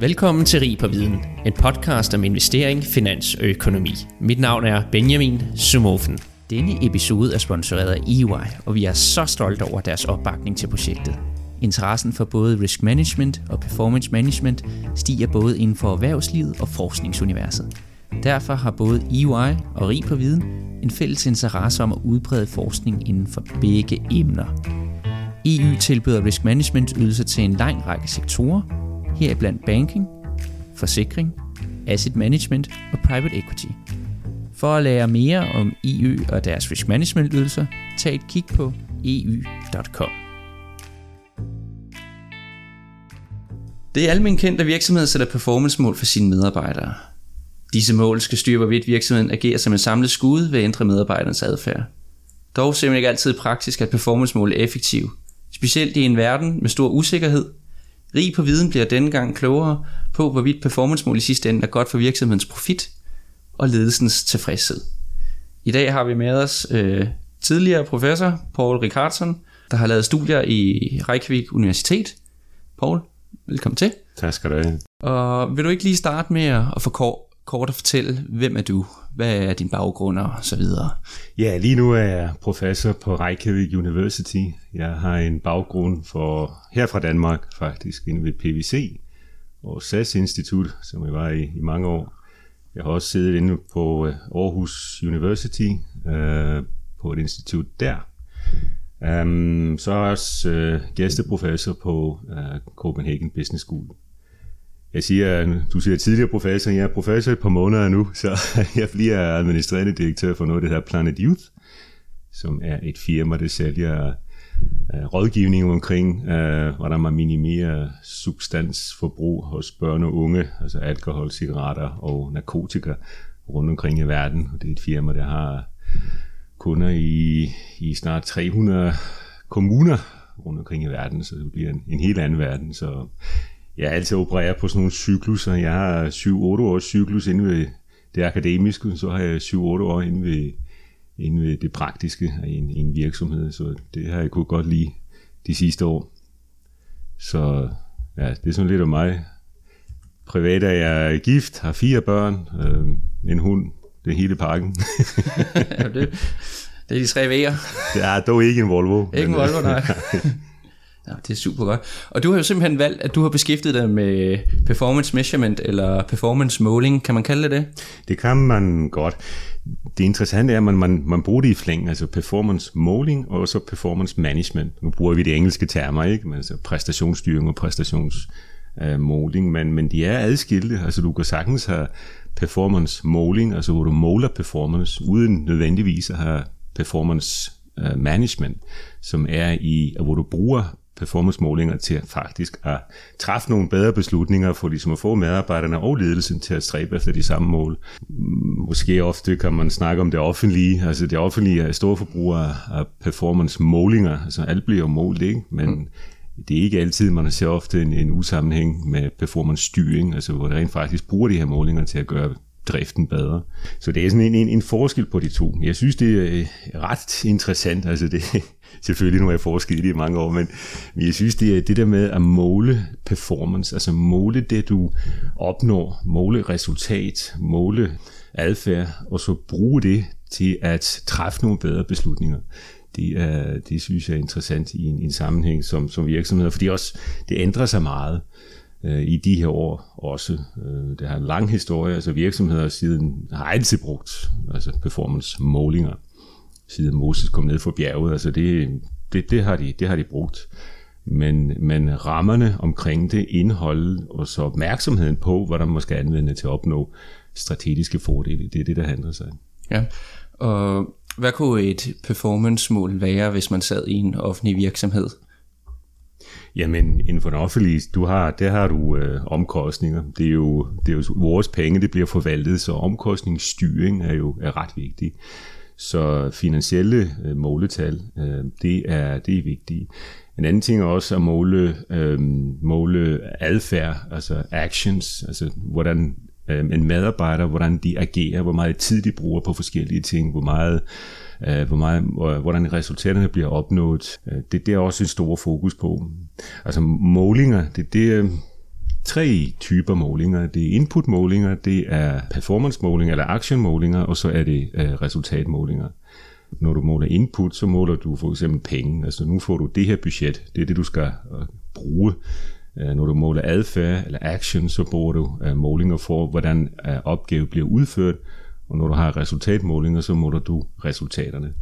Velkommen til Rig på Viden, en podcast om investering, finans og økonomi. Mit navn er Benjamin Sumofen. Denne episode er sponsoreret af EY, og vi er så stolte over deres opbakning til projektet. Interessen for både risk management og performance management stiger både inden for erhvervslivet og forskningsuniverset. Derfor har både EY og Rig på Viden en fælles interesse om at udbrede forskning inden for begge emner. EU tilbyder risk management ydelser til en lang række sektorer, heriblandt banking, forsikring, asset management og private equity. For at lære mere om EU og deres risk management ydelser, tag et kig på eu.com. Det er almindeligt kendt, at virksomheder sætter performance-mål for sine medarbejdere. Disse mål skal styre, hvorvidt virksomheden agerer som en samlet skud ved at ændre medarbejdernes adfærd. Dog ser man ikke altid praktisk, at performance-mål er effektive, specielt i en verden med stor usikkerhed Rig på viden bliver denne gang klogere på, hvorvidt performancemål i sidste ende er godt for virksomhedens profit og ledelsens tilfredshed. I dag har vi med os øh, tidligere professor Paul Ricardsson, der har lavet studier i Reykjavik Universitet. Paul, velkommen til. Tak skal du have. Og vil du ikke lige starte med at få kort at fortælle, hvem er du? Hvad er din baggrund og så videre? Ja, lige nu er jeg professor på Reykjavik University. Jeg har en baggrund for her fra Danmark faktisk, inde ved PVC og SAS Institut, som jeg var i i mange år. Jeg har også siddet inde på øh, Aarhus University, øh, på et institut der. Um, så er jeg også øh, gæsteprofessor på øh, Copenhagen Business School. Jeg siger, du siger tidligere professor, jeg er professor et par måneder nu, så jeg bliver administrerende direktør for noget, der hedder Planet Youth, som er et firma, der sælger uh, rådgivning omkring, uh, hvordan man minimerer substansforbrug hos børn og unge, altså alkohol, cigaretter og narkotika rundt omkring i verden. Og det er et firma, der har kunder i, i snart 300 kommuner rundt omkring i verden, så det bliver en, en helt anden verden. Så jeg altid opererer på sådan nogle cykluser. Jeg har 7-8 års cyklus inde ved det akademiske, så har jeg 7-8 år inde ved, inde ved det praktiske i en, i en virksomhed. Så det har jeg kunne godt lide de sidste år. Så ja, det er sådan lidt om mig. Privat er jeg gift, har fire børn, øh, en hund, det hele pakken. ja, det, det er de tre V'er. Det er dog ikke en Volvo. Ikke en Volvo, nej. Ja, det er super godt. Og du har jo simpelthen valgt, at du har beskæftiget dig med performance measurement, eller performance måling, kan man kalde det det? Det kan man godt. Det interessante er, at man, man, man bruger det i flæng, altså performance måling og så performance management. Nu bruger vi de engelske termer, ikke? Men altså præstationsstyring og præstationsmåling, øh, men, men de er adskilte. Altså du kan sagtens have performance måling, altså hvor du måler performance, uden nødvendigvis at have performance øh, management, som er i, hvor du bruger performance-målinger til faktisk at træffe nogle bedre beslutninger for ligesom at få medarbejderne og ledelsen til at stræbe efter de samme mål. Måske ofte kan man snakke om det offentlige, altså det offentlige er store forbrugere af performance-målinger, altså alt bliver jo målt, ikke? men mm det er ikke altid, man ser ofte en, en usammenhæng med performance-styring, altså hvor det rent faktisk bruger de her målinger til at gøre driften bedre. Så det er sådan en, en, en forskel på de to. Jeg synes, det er øh, ret interessant. Altså det, selvfølgelig nu har jeg forsket i det i mange år, men, jeg synes, det er det der med at måle performance, altså måle det, du opnår, måle resultat, måle adfærd, og så bruge det til at træffe nogle bedre beslutninger. Det, er, det synes jeg er interessant i en, i en sammenhæng som, som virksomheder, fordi også det ændrer sig meget øh, i de her år også. Øh, det har en lang historie, altså virksomheder siden har altid brugt altså performance målinger siden Moses kom ned fra bjerget. Altså det, det, det, har, de, det har de brugt. Men, men rammerne omkring det, indhold og så opmærksomheden på, hvordan man skal anvende til at opnå strategiske fordele, det er det, der handler sig. Ja, og hvad kunne et performance-mål være, hvis man sad i en offentlig virksomhed? Jamen, inden for den offentlige, du har, der har du øh, omkostninger. Det er, jo, det er jo vores penge, det bliver forvaltet, så omkostningsstyring er jo er ret vigtig. Så finansielle øh, måletal, øh, det, er, det er vigtigt. En anden ting er også at måle, øh, måle adfærd, altså actions, altså hvordan øh, en medarbejder, hvordan de agerer, hvor meget tid de bruger på forskellige ting, hvor meget øh, Øh, hvor meget, hvordan resultaterne bliver opnået. Øh, det, det er også et stort fokus på. Altså målinger, det, det, tre typer målinger. Det er input-målinger, det er performance-målinger eller action-målinger, og så er det øh, resultatmålinger. Når du måler input, så måler du for eksempel penge. Altså nu får du det her budget, det er det, du skal øh, bruge. Øh, når du måler adfærd eller action, så bruger du målinger for, hvordan opgaven bliver udført. Og når du har resultatmålinger, så måler du resultaterne.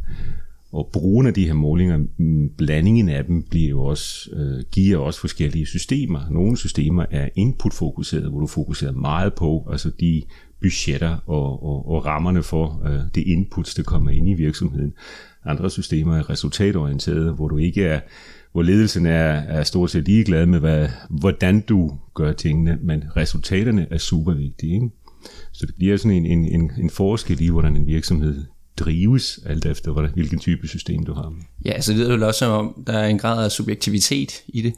Og brugen af de her målinger, mm, blandingen af dem, bliver jo også, øh, giver også forskellige systemer. Nogle systemer er input-fokuseret, hvor du fokuserer meget på altså de budgetter og, og, og rammerne for øh, det inputs, der kommer ind i virksomheden. Andre systemer er resultatorienterede, hvor du ikke er hvor ledelsen er, er stort set ligeglad med, hvad, hvordan du gør tingene, men resultaterne er super vigtige. Ikke? Så det bliver sådan en, en, en, en forskel i, hvordan en virksomhed drives, alt efter hvordan, hvilken type system du har. Ja, så det er jo også som om, der er en grad af subjektivitet i det.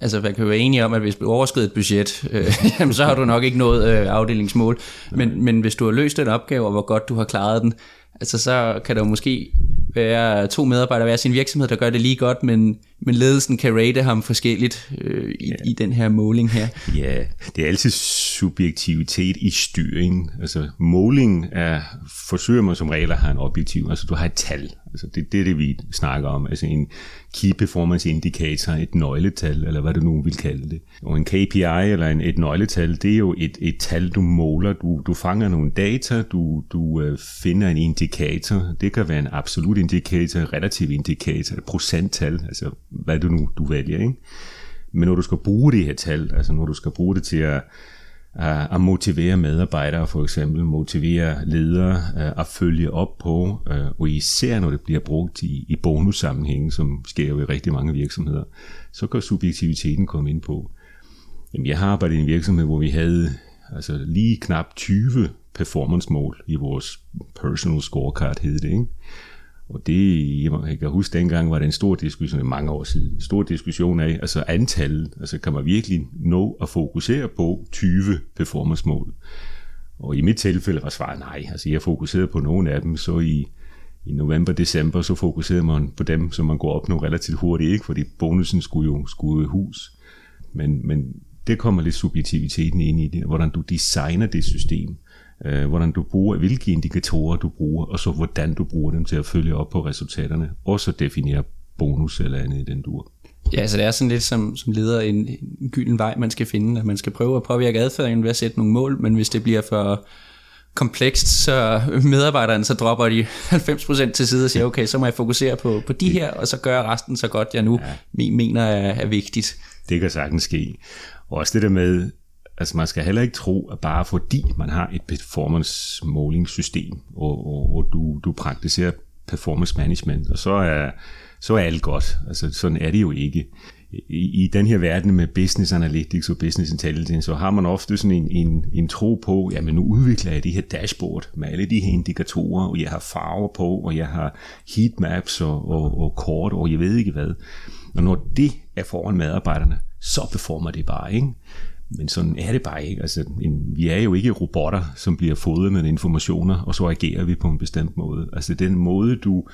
Altså, man kan jo være enige om, at hvis du overskrider et budget, øh, jamen, så har du nok ikke nået øh, afdelingsmål. Men, men hvis du har løst den opgave, og hvor godt du har klaret den, altså så kan der jo måske være to medarbejdere hver sin virksomhed, der gør det lige godt, men, men ledelsen kan rate ham forskelligt øh, i, ja. i den her måling her. Ja, det er altid subjektivitet i styring. Altså måling er, forsøger man som regel at have en objektiv, altså du har et tal. Altså det, det er det, vi snakker om. Altså en key performance indicator, et nøgletal, eller hvad du nu vil kalde det. Og en KPI eller en, et nøgletal, det er jo et, et tal, du måler. Du, du fanger nogle data, du, du øh, finder en indikator. Det kan være en absolut indikator, relativ indikator, et procenttal, altså hvad du nu du vælger. Ikke? Men når du skal bruge det her tal, altså når du skal bruge det til at at motivere medarbejdere for eksempel, motivere ledere øh, at følge op på, øh, og især når det bliver brugt i, i bonussammenhænge, som sker jo i rigtig mange virksomheder, så kan subjektiviteten komme ind på. Jamen, jeg har arbejdet i en virksomhed, hvor vi havde altså lige knap 20 performance-mål i vores personal scorecard, hed det, ikke? Og det, jeg kan huske, dengang var det en stor diskussion, mange år siden, en stor diskussion af, altså antallet, altså kan man virkelig nå at fokusere på 20 performance-mål? Og i mit tilfælde var svaret nej, altså jeg fokuserede på nogle af dem, så i, i november, december, så fokuserede man på dem, som man går op nu relativt hurtigt, ikke? fordi bonusen skulle jo skulle i hus. Men, men det kommer lidt subjektiviteten ind i det, hvordan du designer det system øh, hvordan du bruger, hvilke indikatorer du bruger, og så hvordan du bruger dem til at følge op på resultaterne, og så definere bonus eller andet i den dur. Ja, så det er sådan lidt som, som leder en, en gylden vej, man skal finde, at man skal prøve at påvirke adfærden ved at sætte nogle mål, men hvis det bliver for komplekst, så medarbejderne så dropper de 90% til side og siger, okay, så må jeg fokusere på, på de her, og så gøre resten så godt, jeg nu ja. mener er, er vigtigt. Det kan sagtens ske. Og også det der med, altså man skal heller ikke tro, at bare fordi man har et performance målingssystem, og, og, og du, du praktiserer performance management, og så er, så er alt godt. Altså sådan er det jo ikke. I, I den her verden med business analytics og business intelligence, så har man ofte sådan en, en, en tro på, jamen nu udvikler jeg det her dashboard med alle de her indikatorer, og jeg har farver på, og jeg har heatmaps og, og, og kort, og jeg ved ikke hvad. Og når det er foran medarbejderne, så performer det bare, ikke? Men sådan er det bare ikke. Altså, en, vi er jo ikke robotter, som bliver fodret med informationer, og så agerer vi på en bestemt måde. Altså den måde, du,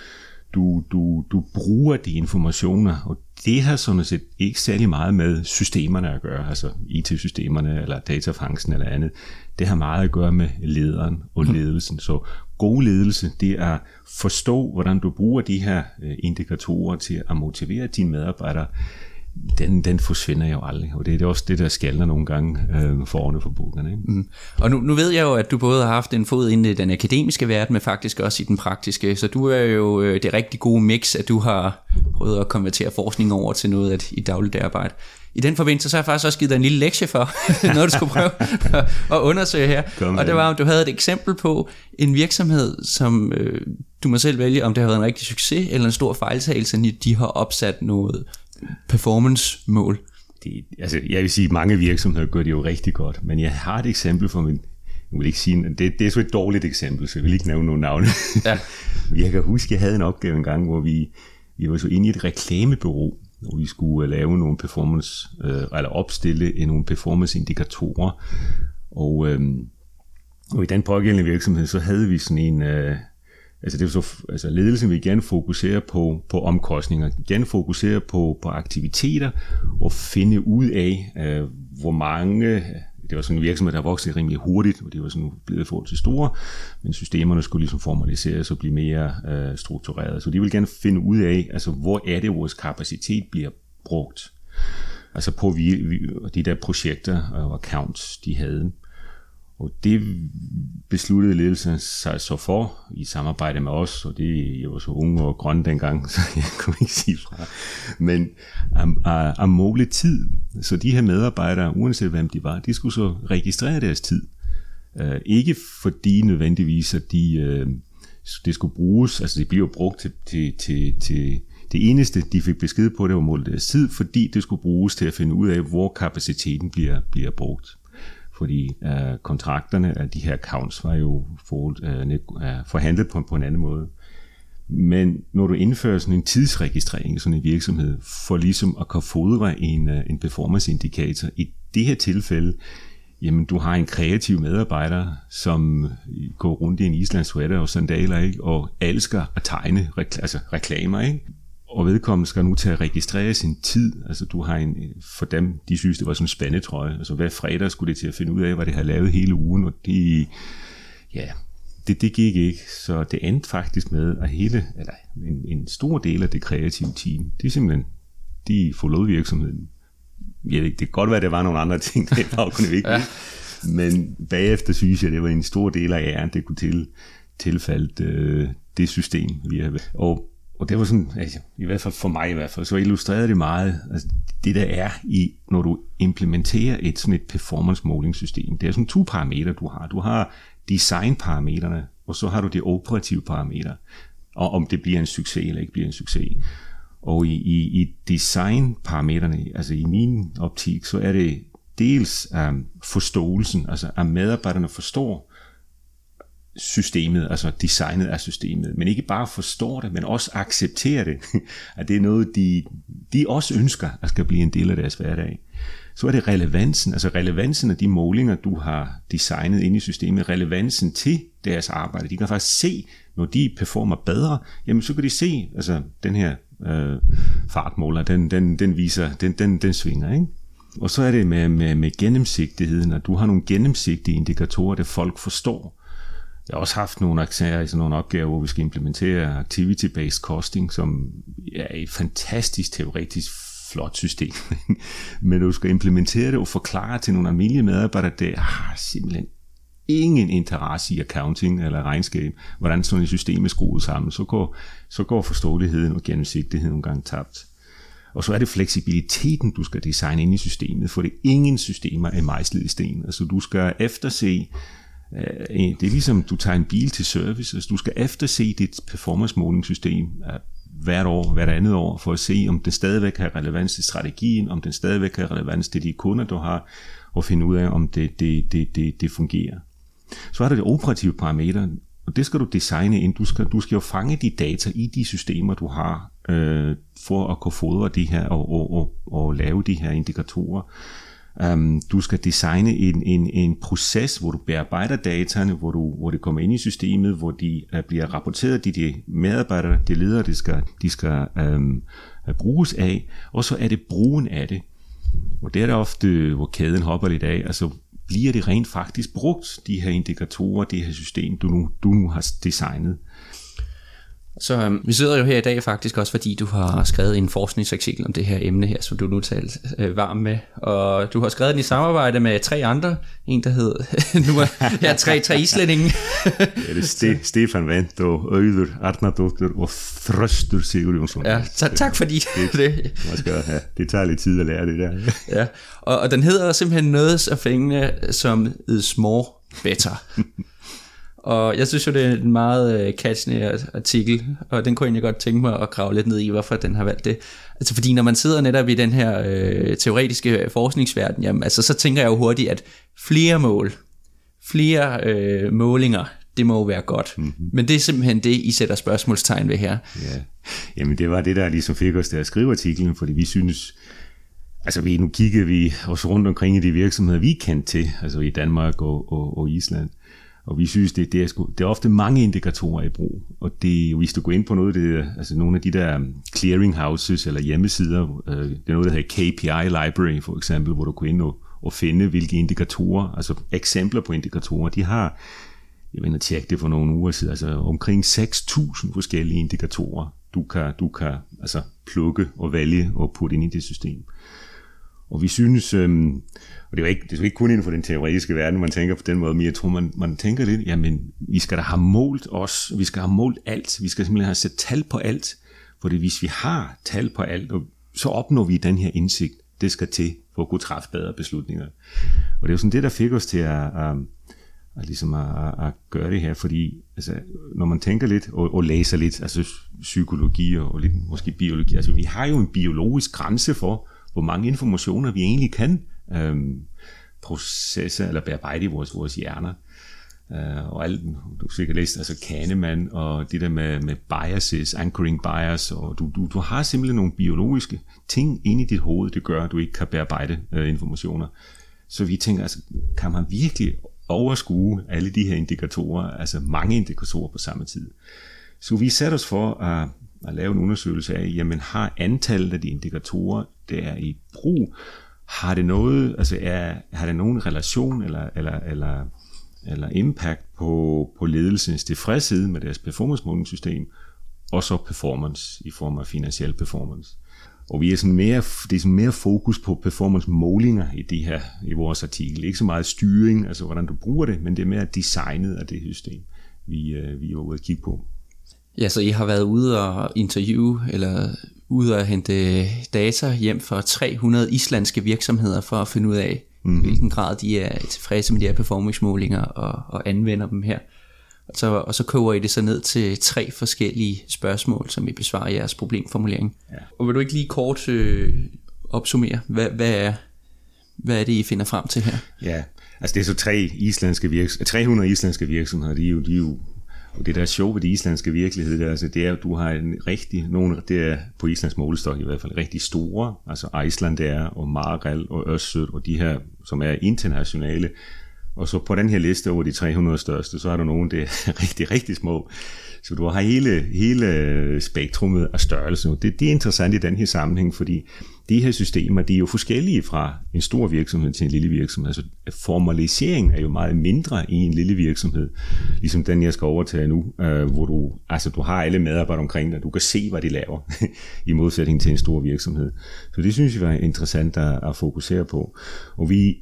du, du, du bruger de informationer, og det har sådan set ikke særlig meget med systemerne at gøre, altså IT-systemerne eller datafangsten eller andet. Det har meget at gøre med lederen og hmm. ledelsen. Så god ledelse, det er at forstå, hvordan du bruger de her øh, indikatorer til at motivere dine medarbejdere den, den forsvinder jo aldrig, og det er også det, der skælder nogle gange øh, foran for bokerne. Ikke? Mm. Og nu, nu ved jeg jo, at du både har haft en fod inde i den akademiske verden, men faktisk også i den praktiske, så du er jo øh, det rigtig gode mix, at du har prøvet at konvertere forskning over til noget af i dagligt arbejde. I den forbindelse, så har jeg faktisk også givet dig en lille lektie for, noget du skulle prøve at undersøge her. Kom og det var, om du havde et eksempel på en virksomhed, som øh, du må selv vælge, om det har været en rigtig succes eller en stor fejltagelse, de har opsat noget performance-mål? Det, altså, jeg vil sige, at mange virksomheder gør det jo rigtig godt, men jeg har et eksempel for min, jeg vil ikke sige, det, det er så et dårligt eksempel, så jeg vil ikke nævne nogen navne. Ja. jeg kan huske, at jeg havde en opgave en gang, hvor vi, vi var så inde i et reklamebureau, hvor vi skulle lave nogle performance, øh, eller opstille nogle performance-indikatorer, og, øh, og i den pågældende virksomhed, så havde vi sådan en, øh, Altså, det er så, altså ledelsen vil gerne fokusere på, på omkostninger, gerne fokusere på, på aktiviteter og finde ud af, øh, hvor mange det var sådan en virksomhed, der voksede rimelig hurtigt, og det var sådan blevet forhold til store, men systemerne skulle ligesom formaliseres og blive mere øh, struktureret. Så de vil gerne finde ud af, altså hvor er det, vores kapacitet bliver brugt. Altså på vi, vi, de der projekter og accounts, de havde. Og det besluttede ledelsen sig så for i samarbejde med os, og det jeg var så unge og grønne dengang, så jeg kunne ikke sige fra. Men om mulig tid, så de her medarbejdere, uanset hvem de var, de skulle så registrere deres tid. Uh, ikke fordi nødvendigvis, at de, uh, det skulle bruges, altså det bliver brugt til, til, til, til det eneste, de fik besked på, det var målet deres tid, fordi det skulle bruges til at finde ud af, hvor kapaciteten bliver, bliver brugt fordi øh, kontrakterne af de her accounts var jo for, øh, forhandlet på, på en anden måde. Men når du indfører sådan en tidsregistrering i sådan en virksomhed, for ligesom at kunne fodre en, øh, en performance indikator, i det her tilfælde, jamen du har en kreativ medarbejder, som går rundt i en islands sweater og sandaler, ikke? og elsker at tegne rekl- altså reklamer, ikke? Og vedkommende skal nu til at registrere sin tid. Altså du har en, for dem, de synes det var sådan en spændetrøje. Altså hver fredag skulle det til at finde ud af, hvad det har lavet hele ugen, og de, ja, det, det gik ikke. Så det endte faktisk med, at hele, eller en, en stor del af det kreative team, det er simpelthen, de forlod virksomheden. Ja, det, det kan godt være, at det var nogle andre ting, det kunne vi ikke. ja. Men bagefter synes jeg, det var en stor del af æren, det kunne til, tilfalde øh, det system, vi har Og og det var sådan, altså, i hvert fald for mig i hvert fald, så illustrerede det meget, altså det der er i, når du implementerer et sådan et performance måling system, det er sådan to parametre, du har. Du har designparametrene, og så har du de operative parametre, og om det bliver en succes eller ikke bliver en succes. Og i, i, i designparametrene, altså i min optik, så er det dels um, forståelsen, altså at medarbejderne forstår, systemet, altså designet af systemet, men ikke bare forstår det, men også accepterer det, at det er noget, de, de også ønsker, at skal blive en del af deres hverdag. Så er det relevansen, altså relevansen af de målinger, du har designet ind i systemet, relevansen til deres arbejde. De kan faktisk se, når de performer bedre, jamen så kan de se, altså den her øh, fartmåler, den, den, den viser, den, den, den svinger, ikke? Og så er det med, med, med gennemsigtigheden, at du har nogle gennemsigtige indikatorer, det folk forstår. Jeg har også haft nogle, sådan nogle opgaver, hvor vi skal implementere activity-based costing, som er et fantastisk teoretisk flot system. Men du skal implementere det og forklare til nogle almindelige medarbejdere, det har simpelthen ingen interesse i accounting eller regnskab, hvordan sådan et system er skruet sammen, så går, så går forståeligheden og gennemsigtigheden nogle gange tabt. Og så er det fleksibiliteten, du skal designe ind i systemet, for det ingen systemer er mejslet i sten. Altså du skal efterse Øh, det er ligesom, du tager en bil til service, altså du skal efterse dit performance målingssystem øh, hvert år, hvert andet år, for at se, om det stadigvæk har relevans til strategien, om den stadigvæk har relevans til de kunder, du har, og finde ud af, om det, det, det, det, det fungerer. Så er der det operative parameter, og det skal du designe ind. Du skal, du skal jo fange de data i de systemer, du har, øh, for at kunne fodre de her og, og, og, og lave de her indikatorer. Um, du skal designe en, en, en proces, hvor du bearbejder dataene, hvor, du, hvor det kommer ind i systemet, hvor de uh, bliver rapporteret, de, de medarbejdere, de ledere, de skal, de skal um, bruges af, og så er det brugen af det. Og det er der ofte, hvor kæden hopper lidt af, altså bliver det rent faktisk brugt, de her indikatorer, det her system, du nu, du nu har designet. Så øhm, vi sidder jo her i dag faktisk også, fordi du har skrevet en forskningsartikel om det her emne her, som du nu taler øh, varm med. Og du har skrevet den i samarbejde med tre andre. En, der hed... nu er ja, tre, tre islændinge. det er Ste- Stefan Vendt og Øyður Arnardóttir og Þröstur Sigurjónsson. Ja, t- tak fordi det. det. Man skal, ja, det tager lidt tid at lære det der. ja, og, og den hedder simpelthen noget så fængende som Is More Better. Og jeg synes jo, det er en meget øh, catchy artikel, og den kunne jeg egentlig godt tænke mig at grave lidt ned i, hvorfor den har valgt det. Altså fordi når man sidder netop i den her øh, teoretiske forskningsverden, jamen, altså, så tænker jeg jo hurtigt, at flere mål, flere øh, målinger, det må jo være godt. Mm-hmm. Men det er simpelthen det, I sætter spørgsmålstegn ved her. Ja. Jamen det var det, der ligesom fik os til at skrive artiklen, fordi vi synes, altså vi, nu kigger vi også rundt omkring i de virksomheder, vi kendte til, altså i Danmark og, og, og Island, og vi synes, det, det, er, sgu, det er ofte mange indikatorer i brug. Og det, hvis du går ind på noget af det, altså nogle af de der um, clearinghouses eller hjemmesider, øh, det er noget, der hedder KPI Library for eksempel, hvor du går ind og, og finde, hvilke indikatorer, altså eksempler på indikatorer, de har, jeg vil tjekke det for nogle uger siden, altså omkring 6.000 forskellige indikatorer, du kan, du kan altså plukke og vælge og putte ind i det system. Og vi synes, øhm, og det er jo ikke, det er jo ikke kun inden for den teoretiske verden, man tænker på den måde, men jeg tror, man, man tænker lidt, jamen, vi skal da have målt os, vi skal have målt alt, vi skal simpelthen have sat tal på alt, fordi hvis vi har tal på alt, så opnår vi den her indsigt, det skal til for at kunne træffe bedre beslutninger. Og det er jo sådan det, der fik os til at, at, at, ligesom at, at gøre det her, fordi altså, når man tænker lidt og, og læser lidt, altså psykologi og lidt måske biologi, altså vi har jo en biologisk grænse for, hvor mange informationer vi egentlig kan øhm, processe eller bearbejde i vores, vores hjerner. Øh, og alt, du har sikkert læst, altså Kahneman og det der med, med biases, anchoring bias, og du, du, du har simpelthen nogle biologiske ting inde i dit hoved, det gør, at du ikke kan bearbejde øh, informationer. Så vi tænker, altså, kan man virkelig overskue alle de her indikatorer, altså mange indikatorer på samme tid. Så vi satte os for at, at lave en undersøgelse af, jamen har antallet af de indikatorer, der er i brug, har det noget, altså er, har det nogen relation eller, eller, eller, eller impact på, på ledelsens tilfredshed med deres performance målingssystem, og så performance i form af finansiel performance. Og vi er sådan mere, det er sådan mere fokus på performance målinger i det her, i vores artikel. Ikke så meget styring, altså hvordan du bruger det, men det er mere designet af det system, vi, øh, vi er ude at kigge på. Ja, så I har været ude og interviewe, eller ude og hente data hjem for 300 islandske virksomheder for at finde ud af, mm. hvilken grad de er tilfredse med de her performance-målinger og, og anvender dem her. Og så, og så koger I det så ned til tre forskellige spørgsmål, som I besvarer jeres problemformulering. Ja. Og vil du ikke lige kort øh, opsummere, hvad, hvad, er, hvad er det, I finder frem til her? Ja, altså det er så tre islandske virks 300 islandske virksomheder, de er jo, de er jo og det der er sjovt ved det islandske virkelighed, det er, altså, det er, at du har en rigtig, nogle, det er på Islands målestok i hvert fald, rigtig store, altså Iceland er, og Marel og Ørsød, og de her, som er internationale, og så på den her liste over de 300 største, så er der nogen, der er rigtig, rigtig små. Så du har hele, hele spektrummet af størrelse. Det, det er interessant i den her sammenhæng, fordi de her systemer, de er jo forskellige fra en stor virksomhed til en lille virksomhed. Altså formalisering er jo meget mindre i en lille virksomhed, ligesom den jeg skal overtage nu, øh, hvor du, altså, du har alle medarbejdere omkring dig, du kan se, hvad de laver, i modsætning til en stor virksomhed. Så det synes jeg var interessant at, at fokusere på. Og vi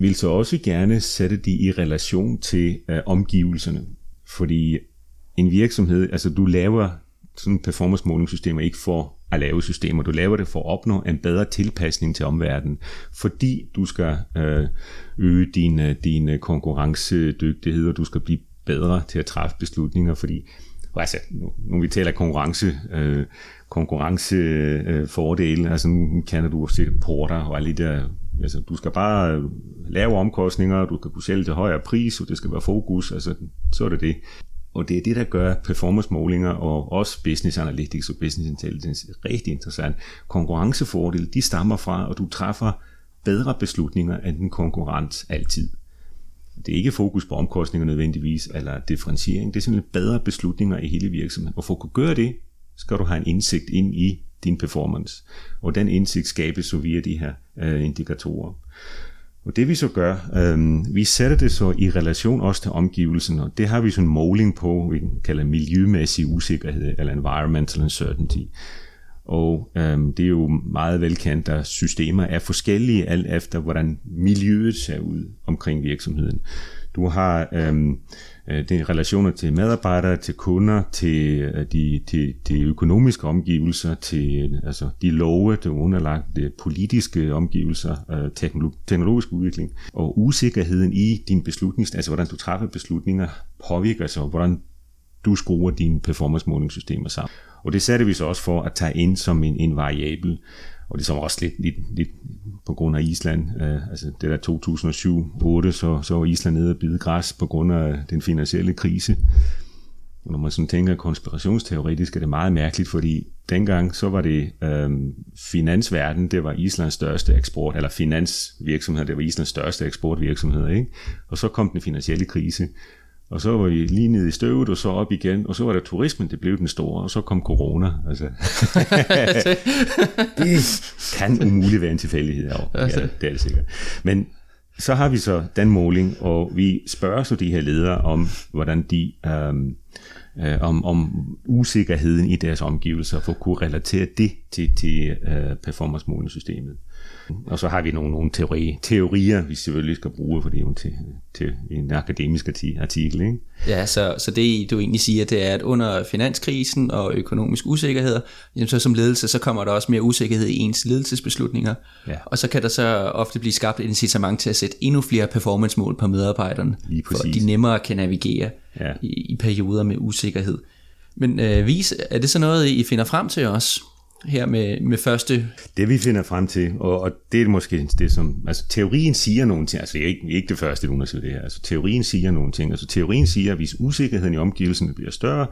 vil så også gerne sætte de i relation til øh, omgivelserne, fordi en virksomhed, altså du laver sådan performance målingssystemer ikke for at lave systemer. Du laver det for at opnå en bedre tilpasning til omverdenen, fordi du skal øh, øge din, øh, din øh, konkurrencedygtighed, og du skal blive bedre til at træffe beslutninger, fordi altså, nu, nu vi taler konkurrence, øh, konkurrencefordele, øh, altså nu kender du også porter og alle de der, altså du skal bare øh, lave omkostninger, du skal kunne sælge til højere pris, og det skal være fokus, altså så er det det. Og det er det, der gør performance-målinger og også business analytics og business intelligence rigtig interessant. Konkurrencefordele, de stammer fra, at du træffer bedre beslutninger end din konkurrent altid. Det er ikke fokus på omkostninger nødvendigvis, eller differentiering. Det er simpelthen bedre beslutninger i hele virksomheden. Og for at kunne gøre det, skal du have en indsigt ind i din performance. Og den indsigt skabes så via de her øh, indikatorer. Og det vi så gør, øh, vi sætter det så i relation også til omgivelsen, og det har vi sådan en måling på, vi kalder miljømæssig usikkerhed, eller environmental uncertainty. Og øh, det er jo meget velkendt, at systemer er forskellige alt efter, hvordan miljøet ser ud omkring virksomheden. Du har øhm, Øh, det de relationer til medarbejdere, til kunder, til øh, de, til, de økonomiske omgivelser, til øh, altså, de love, der er underlagt, de politiske omgivelser, teknologisk udvikling, og usikkerheden i din beslutning, altså hvordan du træffer beslutninger, påvirker sig, hvordan du skruer dine performance-målingssystemer sammen. Og det satte vi så også for at tage ind som en, en variabel. Og ligesom også lidt, lidt, lidt på grund af Island. Øh, altså det der 2007-2008, så, så var Island nede og bide græs på grund af den finansielle krise. Og når man sådan tænker konspirationsteoretisk, er det meget mærkeligt, fordi dengang så var det øh, finansverden, det var Islands største eksport, eller finansvirksomhed, det var Islands største eksportvirksomhed, ikke? Og så kom den finansielle krise, og så var vi lige nede i støvet, og så op igen, og så var der turismen, det blev den store, og så kom corona. Altså. det kan umuligt være en tilfældighed. Ja, det er det sikkert. Men så har vi så den måling, og vi spørger så de her ledere om, hvordan de... Um, øh, om, om usikkerheden i deres omgivelser, for at kunne relatere det til, til uh, performance-målingssystemet. Og så har vi nogle, nogle teori, teorier, vi selvfølgelig skal bruge, for det er jo til, til en akademisk artikel. Ikke? Ja, så, så det du egentlig siger, det er, at under finanskrisen og økonomisk usikkerhed, jamen så som ledelse, så kommer der også mere usikkerhed i ens ledelsesbeslutninger. Ja. Og så kan der så ofte blive skabt et incitament til at sætte endnu flere performance-mål på medarbejderne, for at de nemmere kan navigere ja. i, i perioder med usikkerhed. Men øh, vis, er det så noget, I finder frem til os? Her med, med første... Det vi finder frem til, og, og det er måske det, som... Altså teorien siger nogle ting, altså ikke, ikke det første, du undersøger det her, altså teorien siger nogle ting, altså teorien siger, at hvis usikkerheden i omgivelserne bliver større,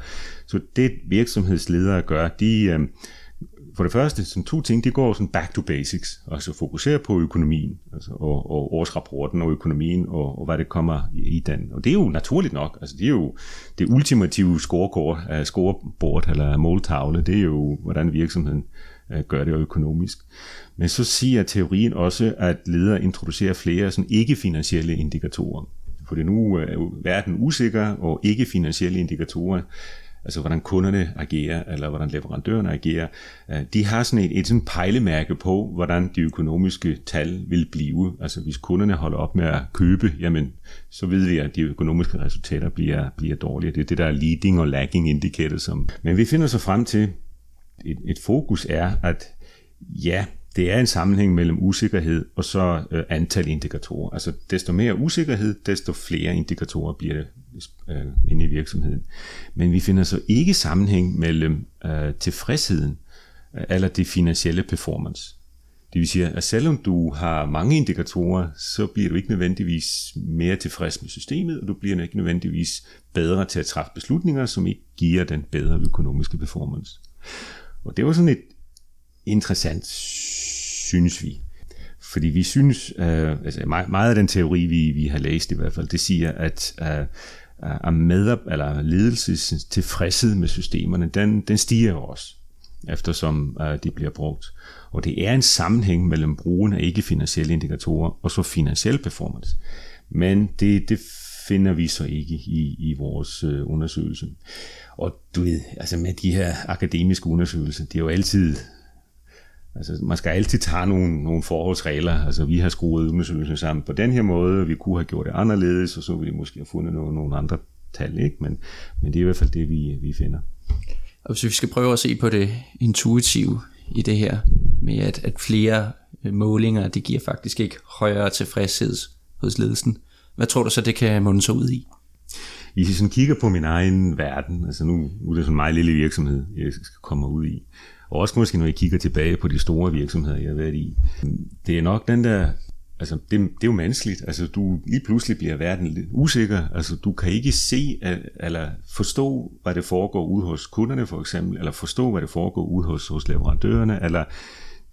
så det virksomhedsledere gør, de... Øhm, for det første, sådan to ting, det går sådan back to basics, altså fokusere på økonomien, altså, og, og årsrapporten og økonomien, og, og hvad det kommer i, den. Og det er jo naturligt nok, altså det er jo det ultimative scorekort, uh, scoreboard eller måltavle, det er jo, hvordan virksomheden uh, gør det økonomisk. Men så siger teorien også, at ledere introducerer flere sådan ikke-finansielle indikatorer. For det nu er verden usikker, og ikke-finansielle indikatorer, altså hvordan kunderne agerer, eller hvordan leverandørerne agerer, øh, de har sådan et, et sådan pejlemærke på, hvordan de økonomiske tal vil blive. Altså hvis kunderne holder op med at købe, jamen så ved vi, at de økonomiske resultater bliver, bliver dårlige. Det er det, der er leading og lagging indicator. Som. Men vi finder så frem til, et, et fokus er, at ja, det er en sammenhæng mellem usikkerhed og så øh, antal indikatorer. Altså desto mere usikkerhed, desto flere indikatorer bliver det øh, inde i virksomheden. Men vi finder så ikke sammenhæng mellem øh, tilfredsheden øh, eller det finansielle performance. Det vil sige, at selvom du har mange indikatorer, så bliver du ikke nødvendigvis mere tilfreds med systemet, og du bliver ikke nødvendigvis bedre til at træffe beslutninger, som ikke giver den bedre økonomiske performance. Og det var sådan et interessant, synes vi. Fordi vi synes, øh, altså meget, meget af den teori, vi, vi har læst i hvert fald, det siger, at øh, er med, eller ledelses tilfredshed med systemerne, den, den stiger jo også, eftersom øh, de bliver brugt. Og det er en sammenhæng mellem brugen af ikke-finansielle indikatorer og så finansiel performance. Men det, det finder vi så ikke i, i vores øh, undersøgelse. Og du ved, altså med de her akademiske undersøgelser, det er jo altid Altså, man skal altid tage nogle, nogle forholdsregler. Altså, vi har skruet undersøgelsen sammen på den her måde, vi kunne have gjort det anderledes, og så ville vi måske have fundet nogle, nogle andre tal, ikke? Men, men det er i hvert fald det, vi, vi finder. Og hvis vi skal prøve at se på det intuitive i det her, med at, at flere målinger, det giver faktisk ikke højere tilfredshed hos ledelsen. Hvad tror du så, det kan munde sig ud i? Hvis jeg sådan kigger på min egen verden, altså nu, nu er det sådan en meget lille virksomhed, jeg skal komme ud i, og også måske, når I kigger tilbage på de store virksomheder, jeg har været i. Det er nok den der Altså, det, det er jo menneskeligt. Altså, du lige pludselig bliver verden lidt usikker. Altså, du kan ikke se eller forstå, hvad det foregår ude hos kunderne, for eksempel, eller forstå, hvad det foregår ude hos, hos leverandørerne, eller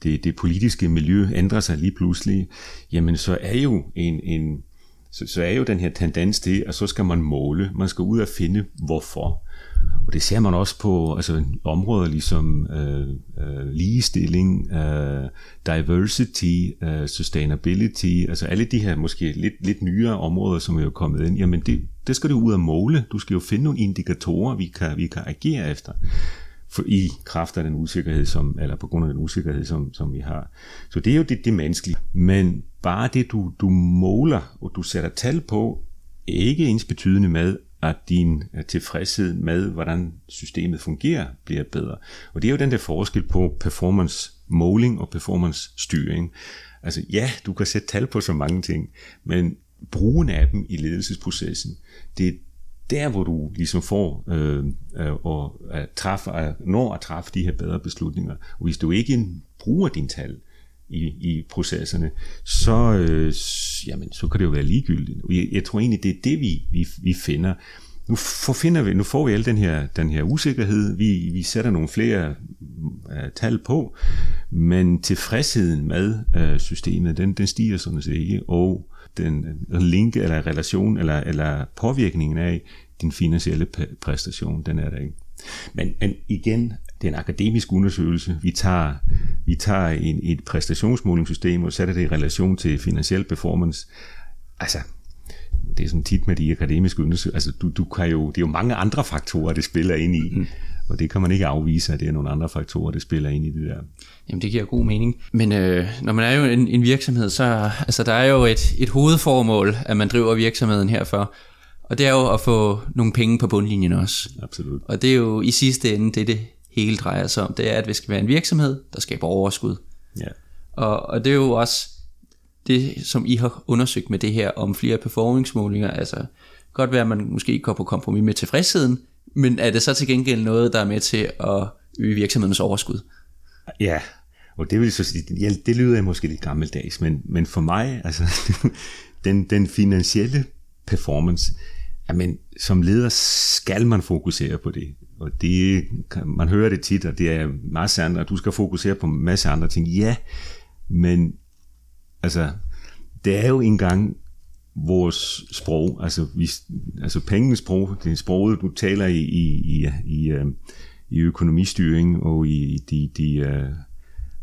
det, det politiske miljø ændrer sig lige pludselig. Jamen, så er jo en, en så, så er jo den her tendens til, at så skal man måle. Man skal ud og finde, hvorfor. Og det ser man også på altså, områder ligesom øh, øh, ligestilling, øh, diversity, øh, sustainability, altså alle de her måske lidt, lidt nyere områder, som er jo kommet ind, jamen det, det skal du ud og måle. Du skal jo finde nogle indikatorer, vi kan, vi kan agere efter for i kraft af den usikkerhed, som, eller på grund af den usikkerhed, som, som vi har. Så det er jo det, det menneskelige. Men bare det, du, du måler, og du sætter tal på, ikke ens betydende med, at din øh, tilfredshed med, hvordan systemet fungerer, bliver bedre. Og det er jo den der forskel på performance måling og performance styring. Altså ja, du kan sætte tal på så mange ting, men brugen af dem i ledelsesprocessen, det er der, hvor du ligesom får øh, øh, og at træffe, at når at træffe de her bedre beslutninger. Og hvis du ikke bruger dine tal i, i processerne, så, øh, jamen, så kan det jo være ligegyldigt. Jeg, jeg tror egentlig, det er det, vi, vi, vi finder, nu forfinder vi, nu får vi al den her, den her usikkerhed, vi, vi sætter nogle flere uh, tal på, men tilfredsheden med uh, systemet, den, den stiger sådan set ikke, og den øh, link eller relation eller, eller påvirkningen af din finansielle præstation, den er der ikke. Men, men igen, det er en akademisk undersøgelse. Vi tager, vi tager en, et præstationsmålingssystem og sætter det i relation til finansiel performance. Altså, det er sådan tit med de akademiske undersøgelser. Altså, du, du kan jo, det er jo mange andre faktorer, det spiller ind i. Mm. Og det kan man ikke afvise, at det er nogle andre faktorer, der spiller ind i det der. Jamen det giver god mening. Men øh, når man er jo en, en virksomhed, så altså, der er jo et, et hovedformål, at man driver virksomheden herfor. Og det er jo at få nogle penge på bundlinjen også. Absolut. Og det er jo i sidste ende det, det hele drejer sig om. Det er, at vi skal være en virksomhed, der skaber overskud. Ja. Og, og det er jo også det, som I har undersøgt med det her om flere performancemålinger. Altså, godt være, at man måske går på kompromis med tilfredsheden, men er det så til gengæld noget, der er med til at øge virksomhedens overskud? Ja, og det vil så sige, ja, det lyder måske lidt gammeldags, men, men for mig, altså, den, den finansielle performance, jamen, som leder skal man fokusere på det. Og det, man hører det tit, og det er masse andre, du skal fokusere på en masse andre ting. Ja, men altså, det er jo engang vores sprog, altså, vi, altså pengens sprog, det er sproget, du taler i, i, i, øh, i, øh, i økonomistyring og i de, de, øh,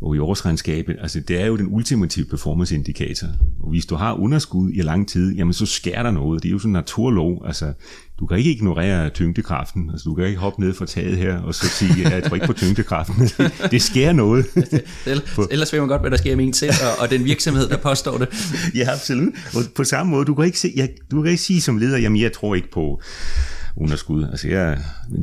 og i årsregnskabet, altså det er jo den ultimative performance indikator. Og hvis du har underskud i lang tid, jamen så sker der noget. Det er jo sådan en naturlov. Altså, du kan ikke ignorere tyngdekraften. Altså, du kan ikke hoppe ned fra taget her og så sige, at jeg tror ikke på tyngdekraften. det sker noget. Ellers ved man godt, hvad der sker med en selv, og, og den virksomhed, der påstår det. ja, absolut. Og på samme måde, du kan ikke, se, jeg, du kan ikke sige som leder, jamen jeg tror ikke på underskud. Altså, jeg,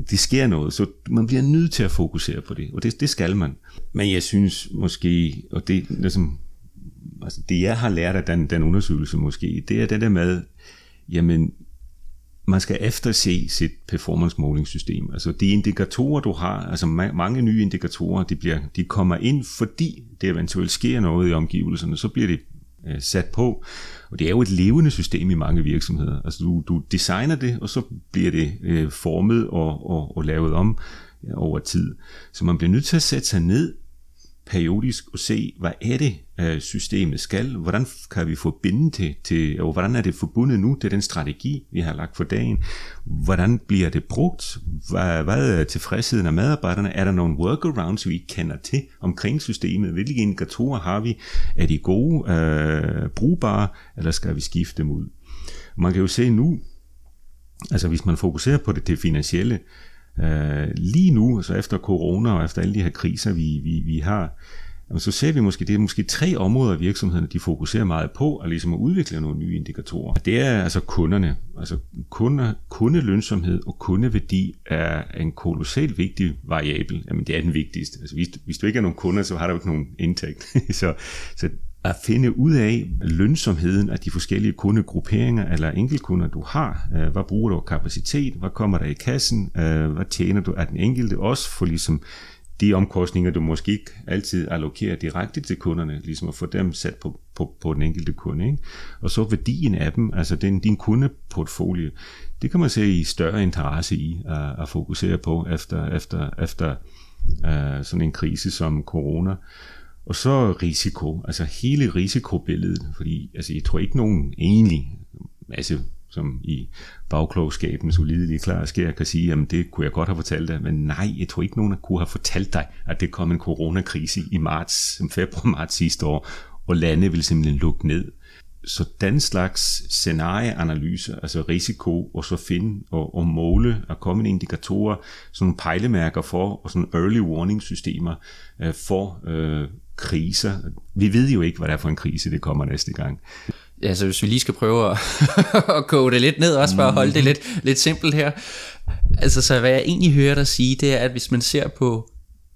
det sker noget, så man bliver nødt til at fokusere på det, og det, det skal man. Men jeg synes måske, og det, ligesom, altså det jeg har lært af den, den undersøgelse måske, det er det der med, jamen, man skal efterse sit performance-målingssystem. Altså de indikatorer, du har, altså mange nye indikatorer, de, bliver, de kommer ind, fordi det eventuelt sker noget i omgivelserne, så bliver det øh, sat på. Og det er jo et levende system i mange virksomheder. Altså du, du designer det, og så bliver det øh, formet og, og, og lavet om ja, over tid. Så man bliver nødt til at sætte sig ned periodisk og se, hvad er det, øh, systemet skal, hvordan kan vi forbinde det til, og hvordan er det forbundet nu til den strategi, vi har lagt for dagen, hvordan bliver det brugt, hvad, hvad er tilfredsheden af medarbejderne, er der nogle workarounds, vi kender til omkring systemet, hvilke indikatorer har vi, er de gode, øh, brugbare, eller skal vi skifte dem ud? Man kan jo se nu, altså hvis man fokuserer på det, det finansielle, Øh, lige nu, altså efter corona og efter alle de her kriser, vi, vi, vi har, jamen så ser vi måske, det er måske tre områder af virksomhederne, de fokuserer meget på, og ligesom at udvikle nogle nye indikatorer. Det er altså kunderne. Altså kunder, kundelønsomhed og kundeværdi er en kolossalt vigtig variabel. Jamen det er den vigtigste. Altså hvis, hvis du ikke har nogen kunder, så har du ikke nogen indtægt. så, så at finde ud af lønsomheden af de forskellige kundegrupperinger eller enkeltkunder, du har. Øh, hvad bruger du af kapacitet? Hvad kommer der i kassen? Øh, hvad tjener du af den enkelte? Også for ligesom de omkostninger, du måske ikke altid allokerer direkte til kunderne, ligesom at få dem sat på, på, på den enkelte kunde. Ikke? Og så værdien af dem, altså den, din kundeportfolio, det kan man se i større interesse i at, at fokusere på efter, efter, efter uh, sådan en krise som corona. Og så risiko, altså hele risikobilledet, fordi altså, jeg tror ikke nogen egentlig, altså som i bagklogskabens ulidelige klare skær kan sige, jamen det kunne jeg godt have fortalt dig, men nej, jeg tror ikke nogen kunne have fortalt dig, at det kom en coronakrise i marts, februar-marts sidste år, og lande ville simpelthen lukke ned. Så den slags scenarieanalyse, altså risiko, og så finde og, og måle og komme med indikatorer, sådan nogle pejlemærker for, og sådan early warning systemer øh, for øh, kriser. Vi ved jo ikke, hvad det er for en krise, det kommer næste gang. Ja, så hvis vi lige skal prøve at, at koge det lidt ned, også for at holde det lidt, lidt simpelt her. Altså, så hvad jeg egentlig hører dig sige, det er, at hvis man ser på,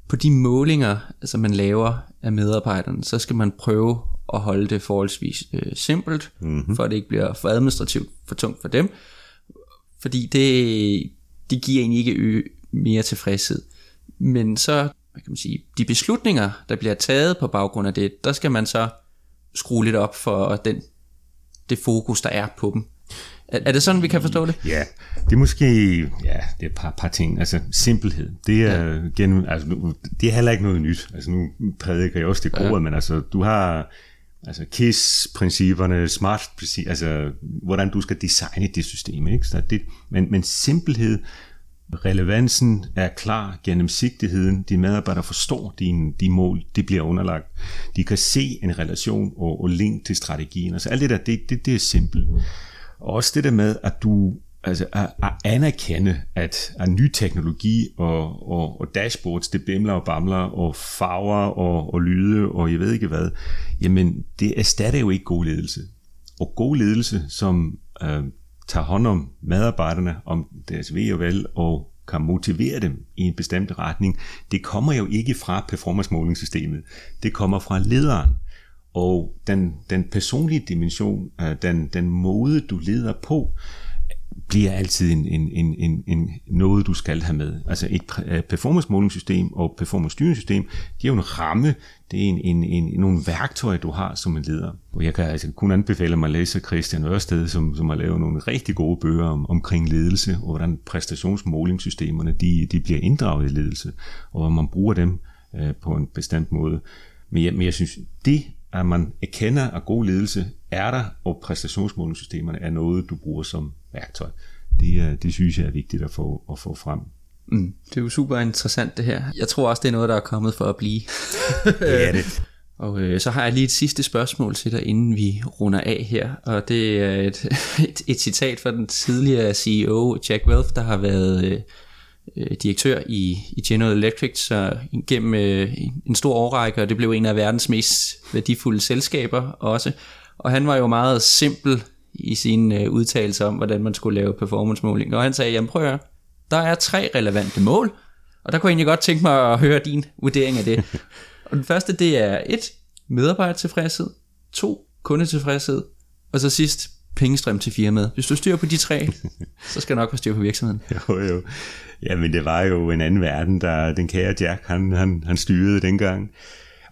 på de målinger, altså man laver af medarbejderne, så skal man prøve at holde det forholdsvis øh, simpelt, mm-hmm. for at det ikke bliver for administrativt for tungt for dem. Fordi det, det giver egentlig ikke ø- mere tilfredshed. Men så hvad kan man sige, de beslutninger, der bliver taget på baggrund af det, der skal man så skrue lidt op for den, det fokus, der er på dem. Er, er det sådan, vi kan forstå det? Ja, det er måske ja, det er et par, par ting. Altså simpelhed, det er, ja. gennem, altså, nu, det er heller ikke noget nyt. Altså nu prædiker jeg også det gode, ja. men altså du har altså KISS-principperne, smart altså hvordan du skal designe det system. Ikke? Så det, men, men simpelhed, relevansen er klar, gennemsigtigheden, de medarbejdere forstår dine, de mål, de bliver underlagt. De kan se en relation og, og link til strategien. Altså alt det der, det, det, det er simpelt. Og også det der med, at du altså at, at anerkende, at, at ny teknologi og, og, og dashboards, det bimler og bamler, og farver og, og lyde, og jeg ved ikke hvad, jamen det erstatter jo ikke god ledelse. Og god ledelse, som øh, tager hånd om medarbejderne, om deres ved og vel, og kan motivere dem i en bestemt retning, det kommer jo ikke fra performance-målingssystemet. Det kommer fra lederen. Og den, den personlige dimension, øh, den, den måde, du leder på, bliver altid en, en, en, en, en noget, du skal have med. Altså et øh, performance-målingssystem og performance-styringssystem, det er jo en ramme, det er en, en, en, nogle værktøjer, du har som en leder. Og jeg kan altså kun anbefale mig at læse Christian Ørsted, som, som har lavet nogle rigtig gode bøger om, omkring ledelse, og hvordan præstationsmålingssystemerne de, de bliver inddraget i ledelse, og hvordan man bruger dem øh, på en bestemt måde. Men jeg, men jeg synes, det at man erkender, at god ledelse er der, og præstationsmålingssystemerne er noget, du bruger som værktøj. Det, det synes jeg er vigtigt at få, at få frem. Mm, det er jo super interessant det her. Jeg tror også, det er noget, der er kommet for at blive. det er det. Og øh, så har jeg lige et sidste spørgsmål til dig, inden vi runder af her. Og det er et, et, et citat fra den tidligere CEO, Jack Welch, der har været øh, øh, direktør i, i General Electric så gennem øh, en stor årrække, og det blev en af verdens mest værdifulde selskaber også. Og han var jo meget simpel i sine øh, udtalelser om, hvordan man skulle lave performance-måling. Og han sagde, jamen prøv at høre, der er tre relevante mål, og der kunne jeg egentlig godt tænke mig at høre din vurdering af det. og den første, det er et, medarbejdertilfredshed, to, kundetilfredshed, og så sidst, pengestrøm til firmaet. Hvis du styrer på de tre, så skal du nok få styr på virksomheden. Jo, jo. Jamen, det var jo en anden verden, der den kære Jack, han, han, han styrede dengang.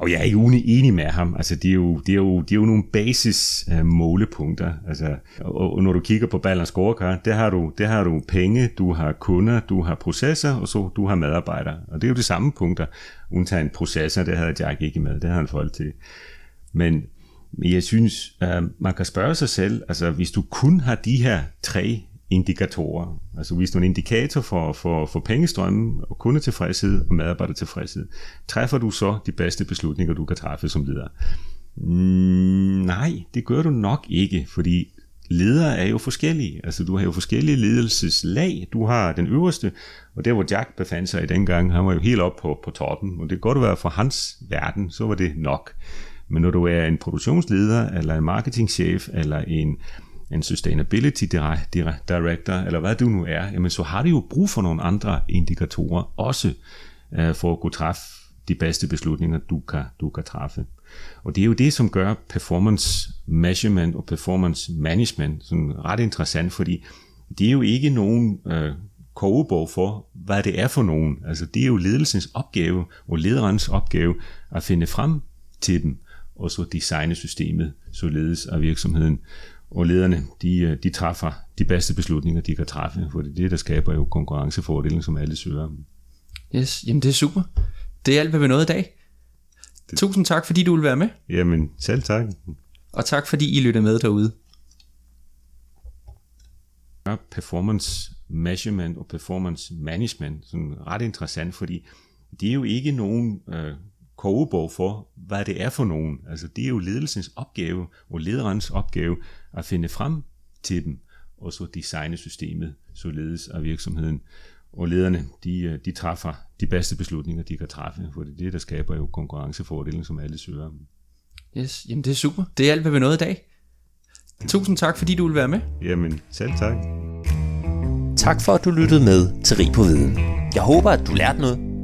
Og jeg er jo enig med ham. Altså, det er jo, det er jo, det er jo nogle basis øh, målepunkter. Altså, og, og, når du kigger på Balance Scorecard, der har, du, der har du penge, du har kunder, du har processer, og så du har medarbejdere. Og det er jo de samme punkter. Undtagen processer, det havde Jack ikke med. Det havde han folk til. Men, jeg synes, øh, man kan spørge sig selv, altså hvis du kun har de her tre indikatorer. Altså hvis du er en indikator for, for, for pengestrømmen og kundetilfredshed og medarbejdertilfredshed, træffer du så de bedste beslutninger, du kan træffe som leder? Mm, nej, det gør du nok ikke, fordi ledere er jo forskellige. Altså du har jo forskellige ledelseslag. Du har den øverste, og der hvor Jack befandt sig i den gang, han var jo helt op på, på toppen, og det kan godt være for hans verden, så var det nok. Men når du er en produktionsleder, eller en marketingchef, eller en en sustainability director, eller hvad du nu er, jamen så har du jo brug for nogle andre indikatorer også, øh, for at kunne træffe de bedste beslutninger, du kan, du kan træffe. Og det er jo det, som gør performance measurement og performance management sådan ret interessant, fordi det er jo ikke nogen øh, kogebog for, hvad det er for nogen. Altså det er jo ledelsens opgave og lederens opgave at finde frem til dem, og så designe systemet, således at virksomheden og lederne, de, øh, de træffer de bedste beslutninger, de kan træffe, for det er det, der skaber jo konkurrencefordelen, som alle søger. Yes, jamen det er super. Det er alt, hvad vi nåede i dag. Det... Tusind tak, fordi du vil være med. Jamen, selv tak. Og tak, fordi I lytter med derude. Performance measurement og performance management, sådan ret interessant, fordi det er jo ikke nogen øh, kogebog for, hvad det er for nogen. Altså det er jo ledelsens opgave og lederens opgave at finde frem til dem, og så designe systemet, således at virksomheden og lederne, de, øh, de træffer de bedste beslutninger, de kan træffe, for det er det, der skaber jo konkurrencefordelen, som alle søger. Yes, jamen det er super. Det er alt, hvad vi nåede i dag. Tusind tak, fordi du vil være med. Jamen, selv tak. Tak for, at du lyttede med til Rig på Viden. Jeg håber, at du lærte noget,